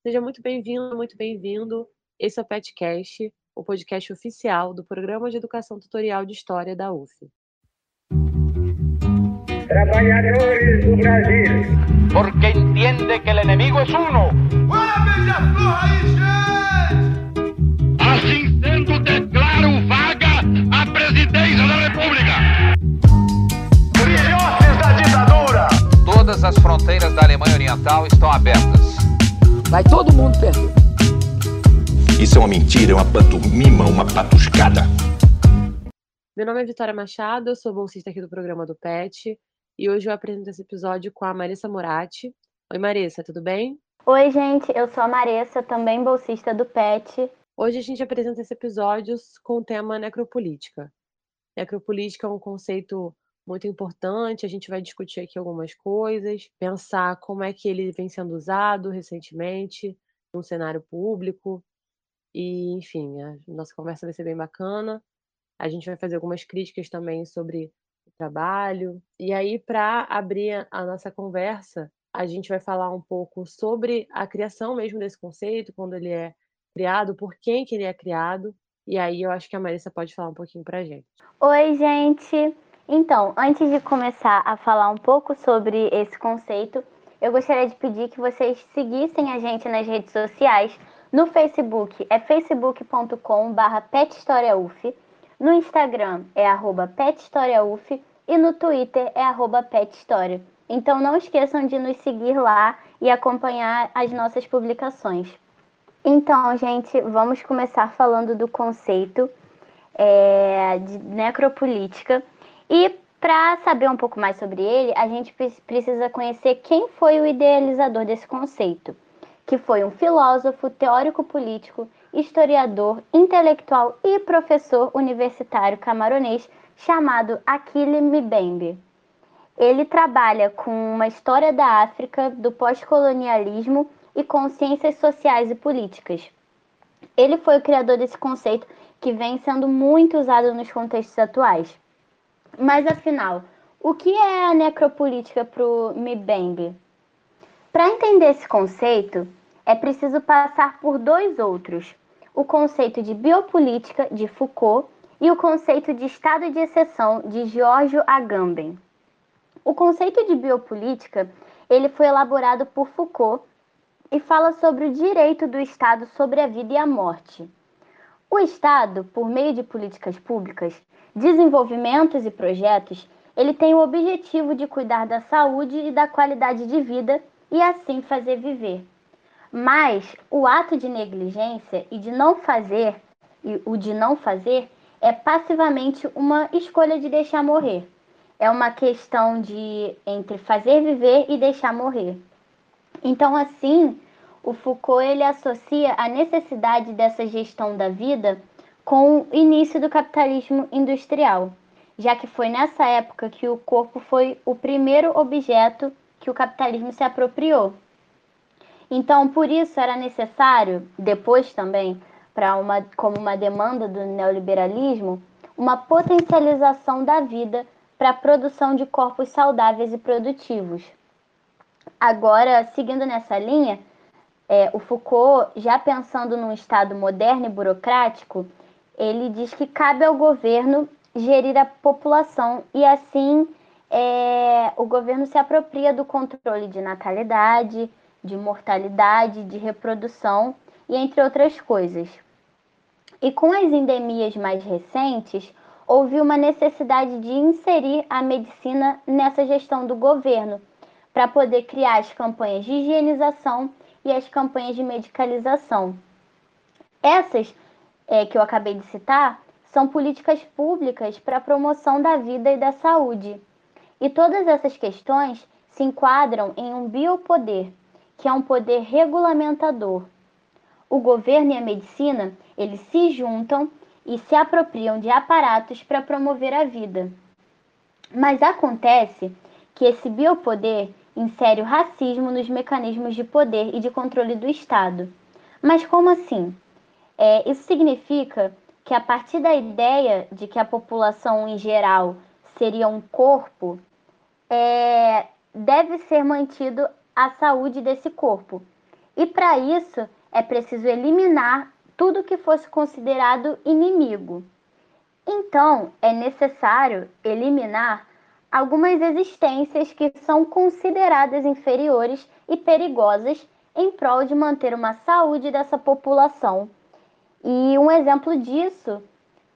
Seja muito bem-vindo, muito bem-vindo. Esse é o PetCast, o podcast oficial do Programa de Educação Tutorial de História da UF. Trabalhadores do Brasil. Porque entiende que el enemigo es uno. Assim sendo, declaro vaga a presidência da República. Filhotes da ditadura. Todas as fronteiras da Alemanha Oriental estão abertas. Vai todo mundo perder. Isso é uma mentira, é uma pantomima, uma patuscada. Meu nome é Vitória Machado, eu sou bolsista aqui do programa do PET e hoje eu apresento esse episódio com a Marissa Moratti. Oi, Marissa, tudo bem? Oi, gente, eu sou a Marissa, também bolsista do PET. Hoje a gente apresenta esse episódio com o tema necropolítica. Necropolítica é um conceito muito importante, a gente vai discutir aqui algumas coisas, pensar como é que ele vem sendo usado recentemente no cenário público. E, enfim, a nossa conversa vai ser bem bacana. A gente vai fazer algumas críticas também sobre o trabalho. E aí, para abrir a nossa conversa, a gente vai falar um pouco sobre a criação mesmo desse conceito, quando ele é criado, por quem que ele é criado. E aí eu acho que a Marissa pode falar um pouquinho para a gente. Oi, gente! Então, antes de começar a falar um pouco sobre esse conceito, eu gostaria de pedir que vocês seguissem a gente nas redes sociais. No Facebook é facebook.com.br pethistoriauf, no Instagram é pethistoriauf e no Twitter é pethistoria. Então não esqueçam de nos seguir lá e acompanhar as nossas publicações. Então, gente, vamos começar falando do conceito é, de necropolítica e para saber um pouco mais sobre ele, a gente precisa conhecer quem foi o idealizador desse conceito, que foi um filósofo, teórico político, historiador, intelectual e professor universitário camaronês chamado Akile Mbembe. Ele trabalha com uma história da África, do pós-colonialismo e com ciências sociais e políticas. Ele foi o criador desse conceito que vem sendo muito usado nos contextos atuais. Mas afinal, o que é a necropolítica para o Mbembe? Para entender esse conceito, é preciso passar por dois outros: o conceito de biopolítica de Foucault e o conceito de estado de exceção de Giorgio Agamben. O conceito de biopolítica ele foi elaborado por Foucault e fala sobre o direito do Estado sobre a vida e a morte. O Estado, por meio de políticas públicas, desenvolvimentos e projetos, ele tem o objetivo de cuidar da saúde e da qualidade de vida e assim fazer viver. Mas o ato de negligência e de não fazer, e o de não fazer, é passivamente uma escolha de deixar morrer. É uma questão de entre fazer viver e deixar morrer. Então, assim, o Foucault ele associa a necessidade dessa gestão da vida com o início do capitalismo industrial, já que foi nessa época que o corpo foi o primeiro objeto que o capitalismo se apropriou. Então, por isso era necessário, depois também, para uma como uma demanda do neoliberalismo, uma potencialização da vida para a produção de corpos saudáveis e produtivos. Agora, seguindo nessa linha, é, o Foucault, já pensando num Estado moderno e burocrático, ele diz que cabe ao governo gerir a população e assim é, o governo se apropria do controle de natalidade, de mortalidade, de reprodução e entre outras coisas. E com as endemias mais recentes, houve uma necessidade de inserir a medicina nessa gestão do governo, para poder criar as campanhas de higienização e as campanhas de medicalização. Essas é, que eu acabei de citar são políticas públicas para a promoção da vida e da saúde. E todas essas questões se enquadram em um biopoder, que é um poder regulamentador. O governo e a medicina, eles se juntam e se apropriam de aparatos para promover a vida. Mas acontece que esse biopoder insere o racismo nos mecanismos de poder e de controle do Estado. Mas como assim? É, isso significa que, a partir da ideia de que a população em geral seria um corpo, é, deve ser mantido a saúde desse corpo. E para isso é preciso eliminar tudo que fosse considerado inimigo. Então, é necessário eliminar algumas existências que são consideradas inferiores e perigosas em prol de manter uma saúde dessa população. E um exemplo disso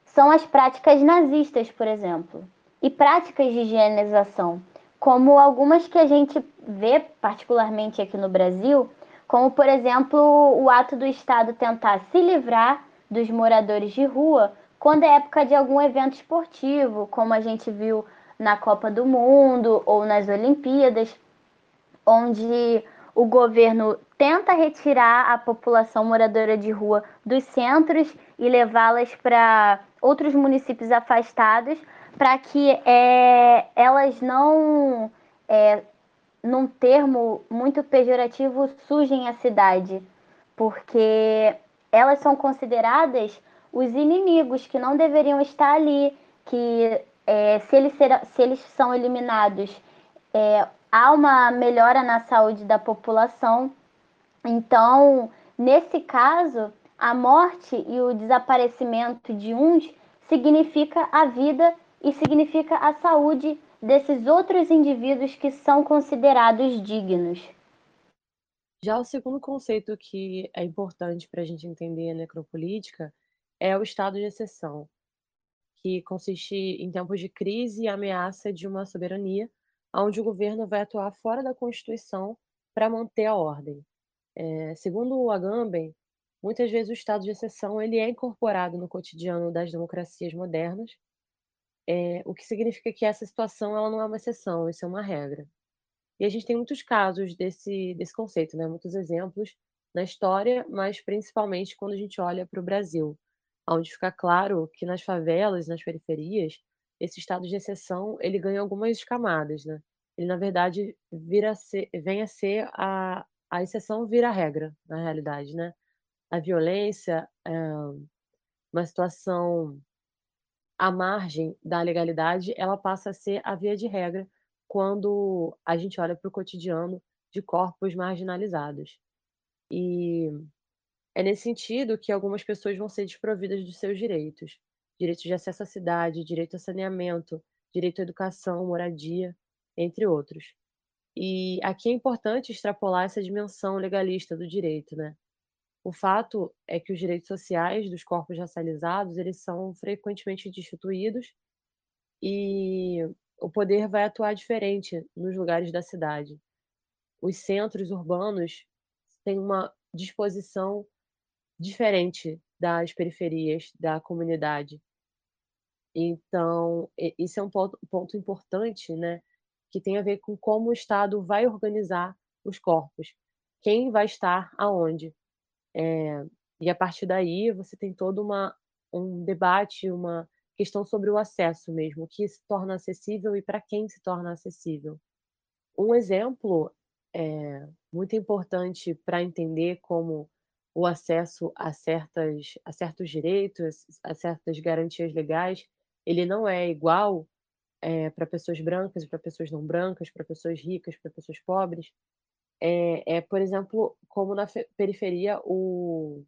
são as práticas nazistas, por exemplo, e práticas de higienização, como algumas que a gente vê particularmente aqui no Brasil, como por exemplo o ato do Estado tentar se livrar dos moradores de rua quando é época de algum evento esportivo, como a gente viu na Copa do Mundo ou nas Olimpíadas, onde o governo tenta retirar a população moradora de rua dos centros e levá-las para outros municípios afastados, para que é, elas não, é, num termo muito pejorativo, sujem a cidade, porque elas são consideradas os inimigos que não deveriam estar ali, que é, se, eles se eles são eliminados, é, há uma melhora na saúde da população. Então, nesse caso, a morte e o desaparecimento de uns significa a vida e significa a saúde desses outros indivíduos que são considerados dignos. Já o segundo conceito que é importante para a gente entender a necropolítica é o estado de exceção, que consiste em tempos de crise e ameaça de uma soberania, onde o governo vai atuar fora da Constituição para manter a ordem. É, segundo o Agamben, muitas vezes o estado de exceção ele é incorporado no cotidiano das democracias modernas, é, o que significa que essa situação ela não é uma exceção, isso é uma regra. E a gente tem muitos casos desse, desse conceito, né? muitos exemplos na história, mas principalmente quando a gente olha para o Brasil, onde fica claro que nas favelas, nas periferias, esse estado de exceção ele ganha algumas camadas, né? Ele na verdade vira ser, vem a ser a, a exceção vira regra na realidade, né? A violência, é, uma situação à margem da legalidade, ela passa a ser a via de regra quando a gente olha para o cotidiano de corpos marginalizados. E é nesse sentido que algumas pessoas vão ser desprovidas dos seus direitos. Direito de acesso à cidade, direito a saneamento, direito à educação, moradia, entre outros. E aqui é importante extrapolar essa dimensão legalista do direito, né? O fato é que os direitos sociais dos corpos racializados, eles são frequentemente destituídos e o poder vai atuar diferente nos lugares da cidade. Os centros urbanos têm uma disposição diferente das periferias da comunidade. Então, isso é um ponto, ponto importante, né, que tem a ver com como o Estado vai organizar os corpos, quem vai estar aonde. É, e a partir daí você tem todo uma, um debate, uma questão sobre o acesso mesmo, o que se torna acessível e para quem se torna acessível. Um exemplo é, muito importante para entender como o acesso a, certas, a certos direitos, a certas garantias legais, ele não é igual é, para pessoas brancas, para pessoas não brancas, para pessoas ricas, para pessoas pobres. É, é, por exemplo, como na periferia o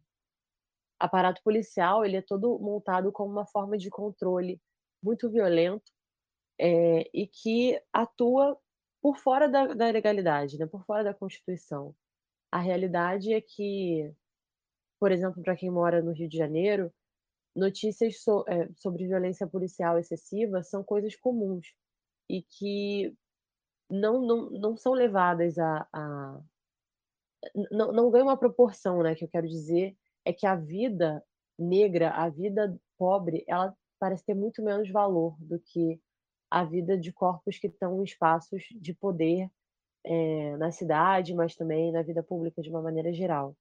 aparato policial ele é todo montado como uma forma de controle muito violento é, e que atua por fora da, da legalidade, né, por fora da Constituição. A realidade é que por exemplo, para quem mora no Rio de Janeiro, notícias so, é, sobre violência policial excessiva são coisas comuns e que não, não, não são levadas a. a não, não ganham uma proporção, né? Que eu quero dizer é que a vida negra, a vida pobre, ela parece ter muito menos valor do que a vida de corpos que estão em espaços de poder é, na cidade, mas também na vida pública de uma maneira geral.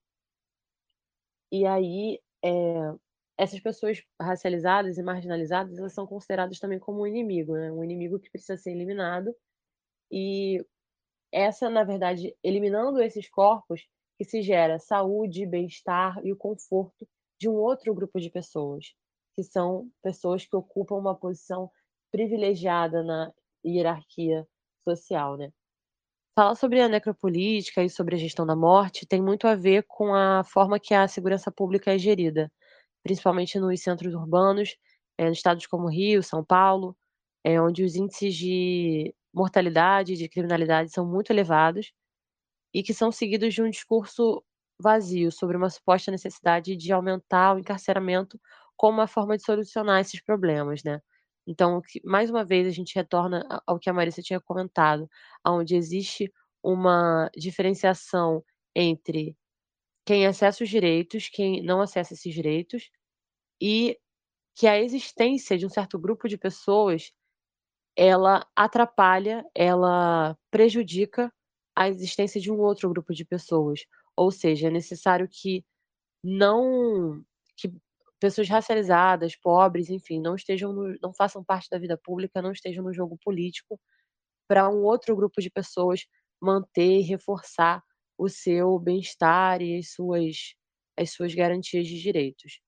E aí, eh, essas pessoas racializadas e marginalizadas, elas são consideradas também como um inimigo, né, um inimigo que precisa ser eliminado. E essa, na verdade, eliminando esses corpos, que se gera saúde, bem-estar e o conforto de um outro grupo de pessoas, que são pessoas que ocupam uma posição privilegiada na hierarquia social, né. Falar sobre a necropolítica e sobre a gestão da morte tem muito a ver com a forma que a segurança pública é gerida, principalmente nos centros urbanos, eh, estados como Rio, São Paulo, eh, onde os índices de mortalidade, de criminalidade são muito elevados e que são seguidos de um discurso vazio sobre uma suposta necessidade de aumentar o encarceramento como uma forma de solucionar esses problemas, né. Então, mais uma vez a gente retorna ao que a Marissa tinha comentado, aonde existe uma diferenciação entre quem acessa os direitos, quem não acessa esses direitos, e que a existência de um certo grupo de pessoas, ela atrapalha, ela prejudica a existência de um outro grupo de pessoas. Ou seja, é necessário que não que pessoas racializadas, pobres, enfim, não estejam no não façam parte da vida pública, não estejam no jogo político, para um outro grupo de pessoas manter e reforçar o seu bem-estar e as suas as suas garantias de direitos.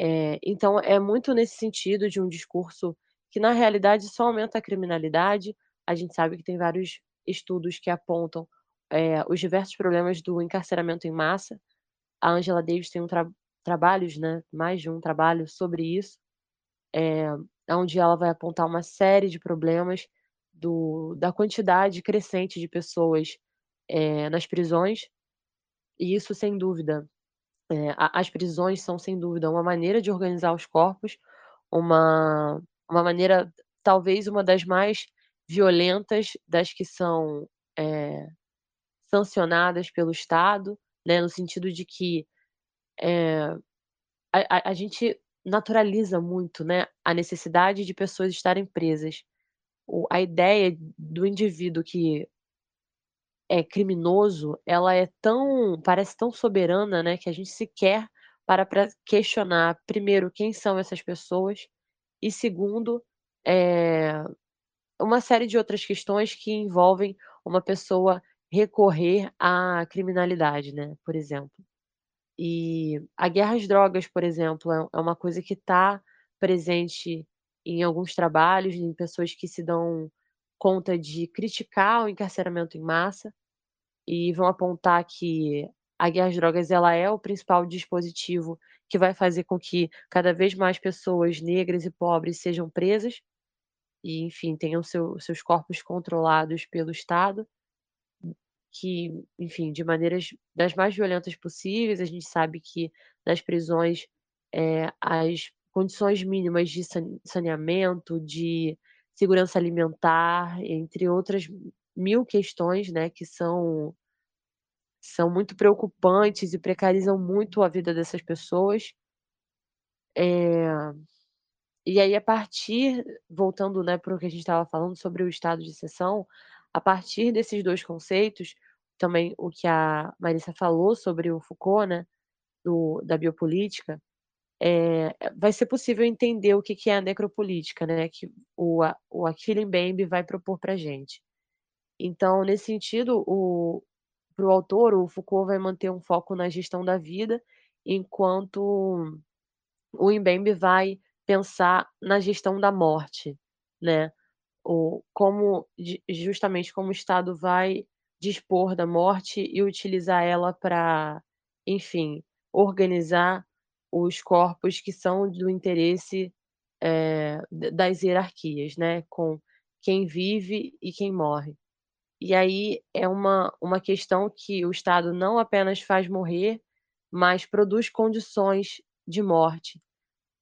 Eh, então é muito nesse sentido de um discurso que na realidade só aumenta a criminalidade, a gente sabe que tem vários estudos que apontam, eh, os diversos problemas do encarceramento em massa. A Angela Davis tem um tra trabalhos, né, mais de um trabalho sobre isso, eh, aonde ela vai apontar uma série de problemas do da quantidade crescente de pessoas, eh, nas prisões, e isso sem dúvida, a as prisões são sem dúvida uma maneira de organizar os corpos, uma uma maneira talvez uma das mais violentas das que são, eh, sancionadas pelo Estado, né, no sentido de que, a a a gente naturaliza muito, né, a necessidade de pessoas estarem presas. O a ideia do indivíduo que é criminoso, ela é tão parece tão soberana, né, que a gente sequer para pra questionar, primeiro, quem são essas pessoas, e segundo, eh, uma série de outras questões que envolvem uma pessoa recorrer à criminalidade, né, por exemplo. E a guerra às drogas, por exemplo, é é uma coisa que tá presente em alguns trabalhos, em pessoas que se dão conta de criticar o encarceramento em massa, e vão apontar que a guerra às drogas ela é o principal dispositivo que vai fazer com que cada vez mais pessoas negras e pobres sejam presas, e enfim, tenham seu seus corpos controlados pelo Estado. Que, enfim, de maneiras das mais violentas possíveis, a gente sabe que nas prisões, eh, as condições mínimas de sane saneamento, de segurança alimentar, entre outras 1000 questões, né, que são são muito preocupantes e precarizam muito a vida dessas pessoas. Eh, e aí a partir voltando, né, para o que a gente estava falando sobre o estado de exceção, a partir desses 2 conceitos, também o que a Marissa falou sobre o Foucault, né, do da biopolítica, eh, vai ser possível entender o que que é a necropolítica, né, que o a o Achille Mbembe vai propor pra gente. Então, nesse sentido, o para o autor, o Foucault vai manter um foco na gestão da vida, enquanto o Mbembe vai pensar na gestão da morte, né. O como ju justamente como o Estado vai dispor da morte e utilizar ela pra, enfim, organizar os corpos que são do interesse, da das hierarquias, né, com quem vive e quem morre. E aí é uma uma questão que o Estado não apenas faz morrer, mas produz condições de morte.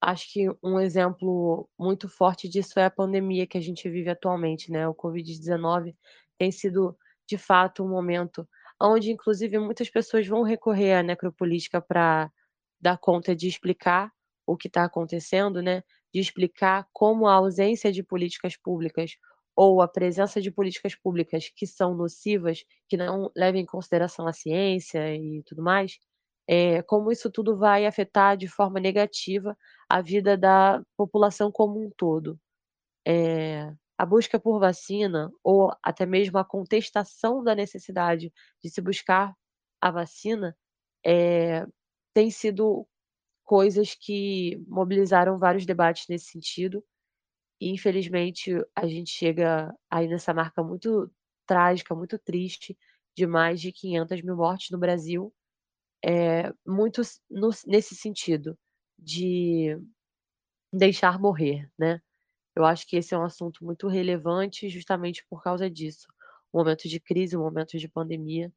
Acho que um exemplo muito forte disso é a pandemia que a gente vive atualmente, né, o Covid-19 tem sido, de fato, um momento onde inclusive muitas pessoas vão recorrer à necropolítica pra dar conta de explicar o que tá acontecendo, né, de explicar como a ausência de políticas públicas ou a presença de políticas públicas que são nocivas, que não levam em consideração a ciência e tudo mais, eh, como isso tudo vai afetar de forma negativa a vida da população como um todo. Eh, a busca por vacina ou até mesmo a contestação da necessidade de se buscar a vacina, eh, tem sido coisas que mobilizaram vários debates nesse sentido, e infelizmente a gente chega aí nessa marca muito trágica, muito triste, de mais de 500 mil mortes no Brasil, é, muito no, nesse sentido, de deixar morrer, né? Eu acho que esse é um assunto muito relevante justamente por causa disso. Um momento de crise, um momento de pandemia.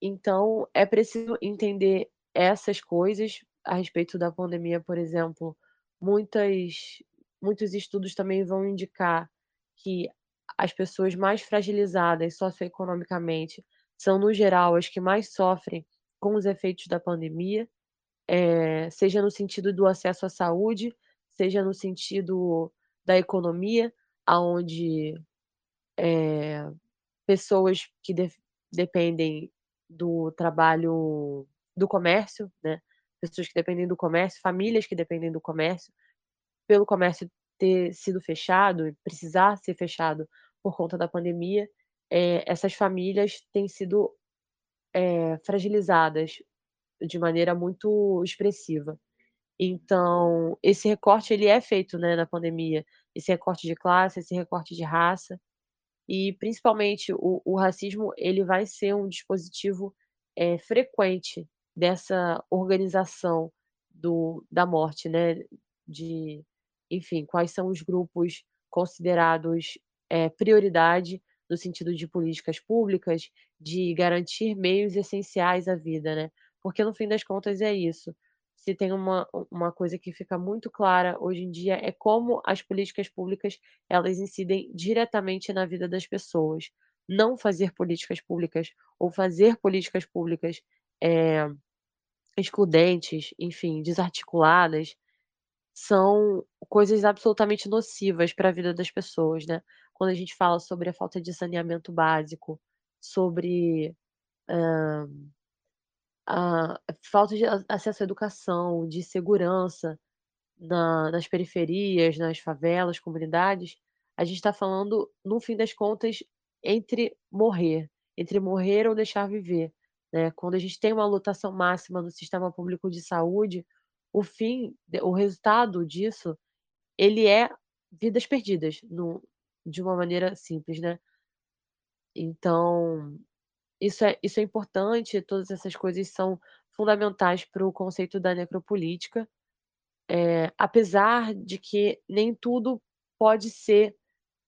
Então, é preciso entender essas coisas a respeito da pandemia, por exemplo. Muitas, muitos estudos também vão indicar que as pessoas mais fragilizadas socioeconomicamente são, no geral, as que mais sofrem com os efeitos da pandemia, é, seja no sentido do acesso à saúde, seja no sentido da economia, aonde é, pessoas que de, dependem do trabalho do comércio, né? Pessoas que dependem do comércio, famílias que dependem do comércio, pelo comércio ter sido fechado, precisar ser fechado por conta da pandemia, é, essas famílias têm sido é, fragilizadas de maneira muito expressiva. Então, esse recorte ele é feito, né, na pandemia, esse recorte de classe, esse recorte de raça, e principalmente o o racismo, ele vai ser um dispositivo, eh, frequente dessa organização do da morte, né, de enfim, quais são os grupos considerados, eh, prioridade no sentido de políticas públicas, de garantir meios essenciais à vida, né, porque no fim das contas é isso, se tem uma uma coisa que fica muito clara hoje em dia é como as políticas públicas, elas incidem diretamente na vida das pessoas. Não fazer políticas públicas ou fazer políticas públicas, eh, excludentes, enfim, desarticuladas, são coisas absolutamente nocivas para a vida das pessoas, né. Quando a gente fala sobre a falta de saneamento básico, sobre, hã a falta de acesso à educação, de segurança na nas periferias, nas favelas, comunidades, a gente está falando, no fim das contas, entre morrer, entre morrer ou deixar viver, né. Quando a gente tem uma lotação máxima no sistema público de saúde, o fim o resultado disso, ele é vidas perdidas, no de uma maneira simples, né. Então isso é isso é importante, todas essas coisas são fundamentais para o conceito da necropolítica, eh, apesar de que nem tudo pode ser,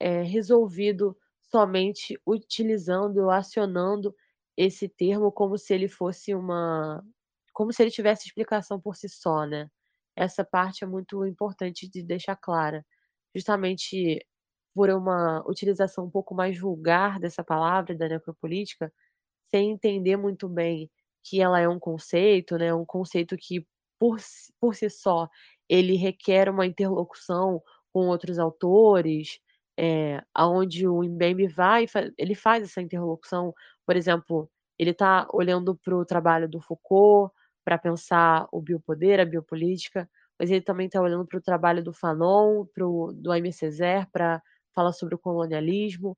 eh, resolvido somente utilizando ou acionando esse termo como se ele fosse uma como se ele tivesse explicação por si só, né. Essa parte é muito importante de deixar clara, justamente por uma utilização um pouco mais vulgar dessa palavra, da necropolítica, sem entender muito bem que ela é um conceito, né, um conceito que por por si só, ele requer uma interlocução com outros autores, eh, aonde o Mbembe vai ele faz essa interlocução, por exemplo, ele está olhando para o trabalho do Foucault, para pensar o biopoder, a biopolítica, mas ele também está olhando para o trabalho do Fanon, para o do Aimé Césaire, para falar sobre o colonialismo,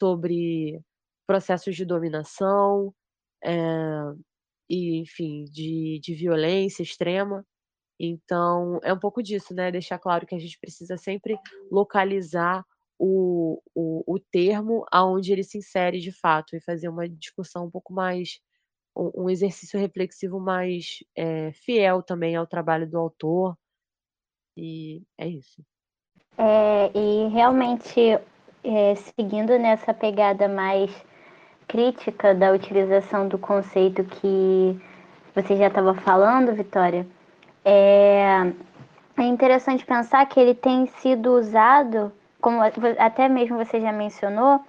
sobre processos de dominação, eh, e enfim, de de violência extrema. Então, é um pouco disso, né, deixar claro que a gente precisa sempre localizar o o o termo aonde ele se insere de fato e fazer uma discussão um pouco mais um exercício reflexivo mais, eh, fiel também ao trabalho do autor. E é isso. É, e realmente, eh, seguindo nessa pegada mais crítica da utilização do conceito que você já estava falando, Vitória, é, é interessante pensar que ele tem sido usado, como até mesmo você já mencionou,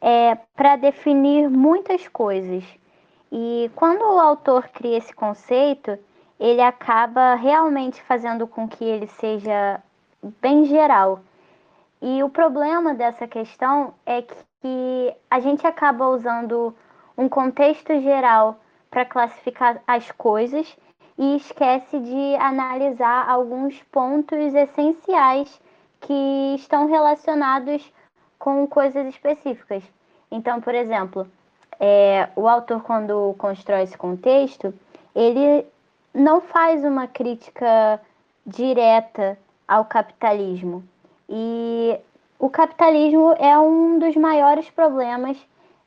é, para definir muitas coisas. E quando o autor cria esse conceito, ele acaba realmente fazendo com que ele seja bem geral. E o problema dessa questão é que a gente acaba usando um contexto geral para classificar as coisas e esquece de analisar alguns pontos essenciais que estão relacionados com coisas específicas. Então, por exemplo, é, o autor, quando constrói esse contexto, ele não faz uma crítica direta ao capitalismo. E o capitalismo é um dos maiores problemas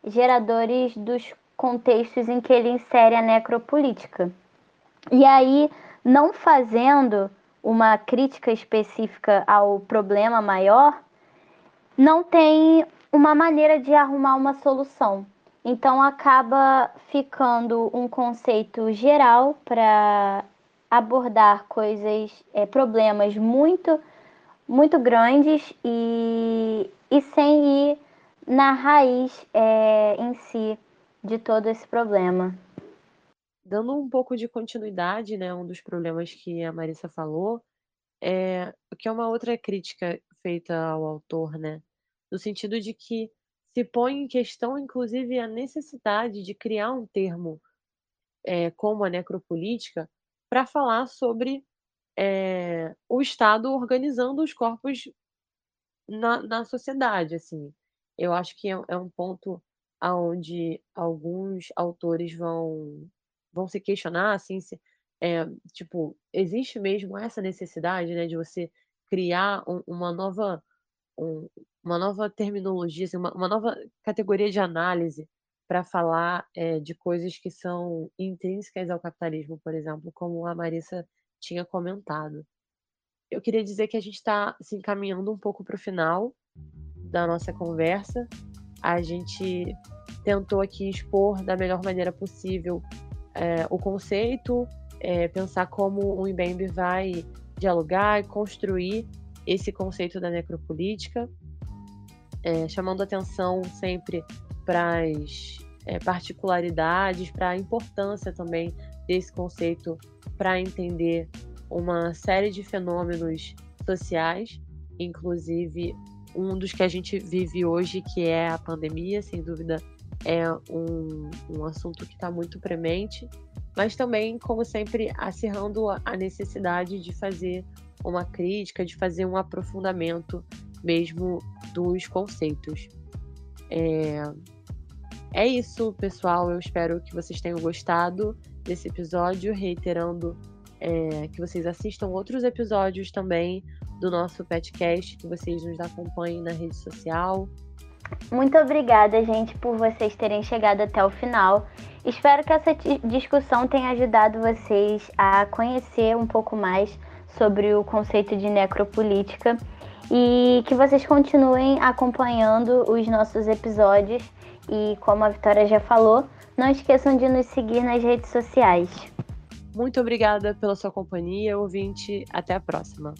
geradores dos contextos em que ele insere a necropolítica. E aí, não fazendo uma crítica específica ao problema maior, não tem uma maneira de arrumar uma solução. Então acaba ficando um conceito geral para abordar coisas, é, problemas muito, muito grandes e, e sem ir na raiz é, em si de todo esse problema. Dando um pouco de continuidade, né, um dos problemas que a Marissa falou, é que é uma outra crítica feita ao autor, né, no sentido de que se põe em questão, inclusive, a necessidade de criar um termo é, como a necropolítica para falar sobre é, o Estado organizando os corpos na, na sociedade, assim. Eu acho que é, é um ponto aonde alguns autores vão vão se questionar, assim, se, é, tipo, existe mesmo essa necessidade, né, de você criar um, uma nova um, uma nova terminologia, assim, uma, uma, nova categoria de análise para falar é, de coisas que são intrínsecas ao capitalismo, por exemplo, como a Marissa tinha comentado. Eu queria dizer que a gente está se assim, encaminhando um pouco para o final da nossa conversa. A gente tentou aqui expor da melhor maneira possível é, o conceito, é, pensar como o IBEMB vai dialogar e construir esse conceito da necropolítica, é, chamando atenção sempre para as é, particularidades, para a importância também desse conceito para entender uma série de fenômenos sociais, inclusive um dos que a gente vive hoje, que é a pandemia, sem dúvida é um, um assunto que está muito premente, mas também, como sempre, acirrando a necessidade de fazer uma crítica, de fazer um aprofundamento mesmo dos conceitos. É, é isso, pessoal. Eu espero que vocês tenham gostado desse episódio, reiterando é, que vocês assistam outros episódios também do nosso podcast, que vocês nos acompanhem na rede social. Muito obrigada, gente, por vocês terem chegado até o final. Espero que essa discussão tenha ajudado vocês a conhecer um pouco mais sobre o conceito de necropolítica e que vocês continuem acompanhando os nossos episódios e, como a Vitória já falou, não esqueçam de nos seguir nas redes sociais. Muito obrigada pela sua companhia, ouvinte. Até a próxima.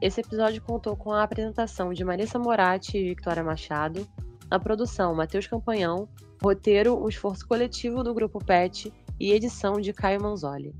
Esse episódio contou com a apresentação de Marissa Moratti e Victoria Machado, na produção Matheus Campanhão, roteiro, um esforço coletivo do Grupo PET e edição de Caio Manzoli.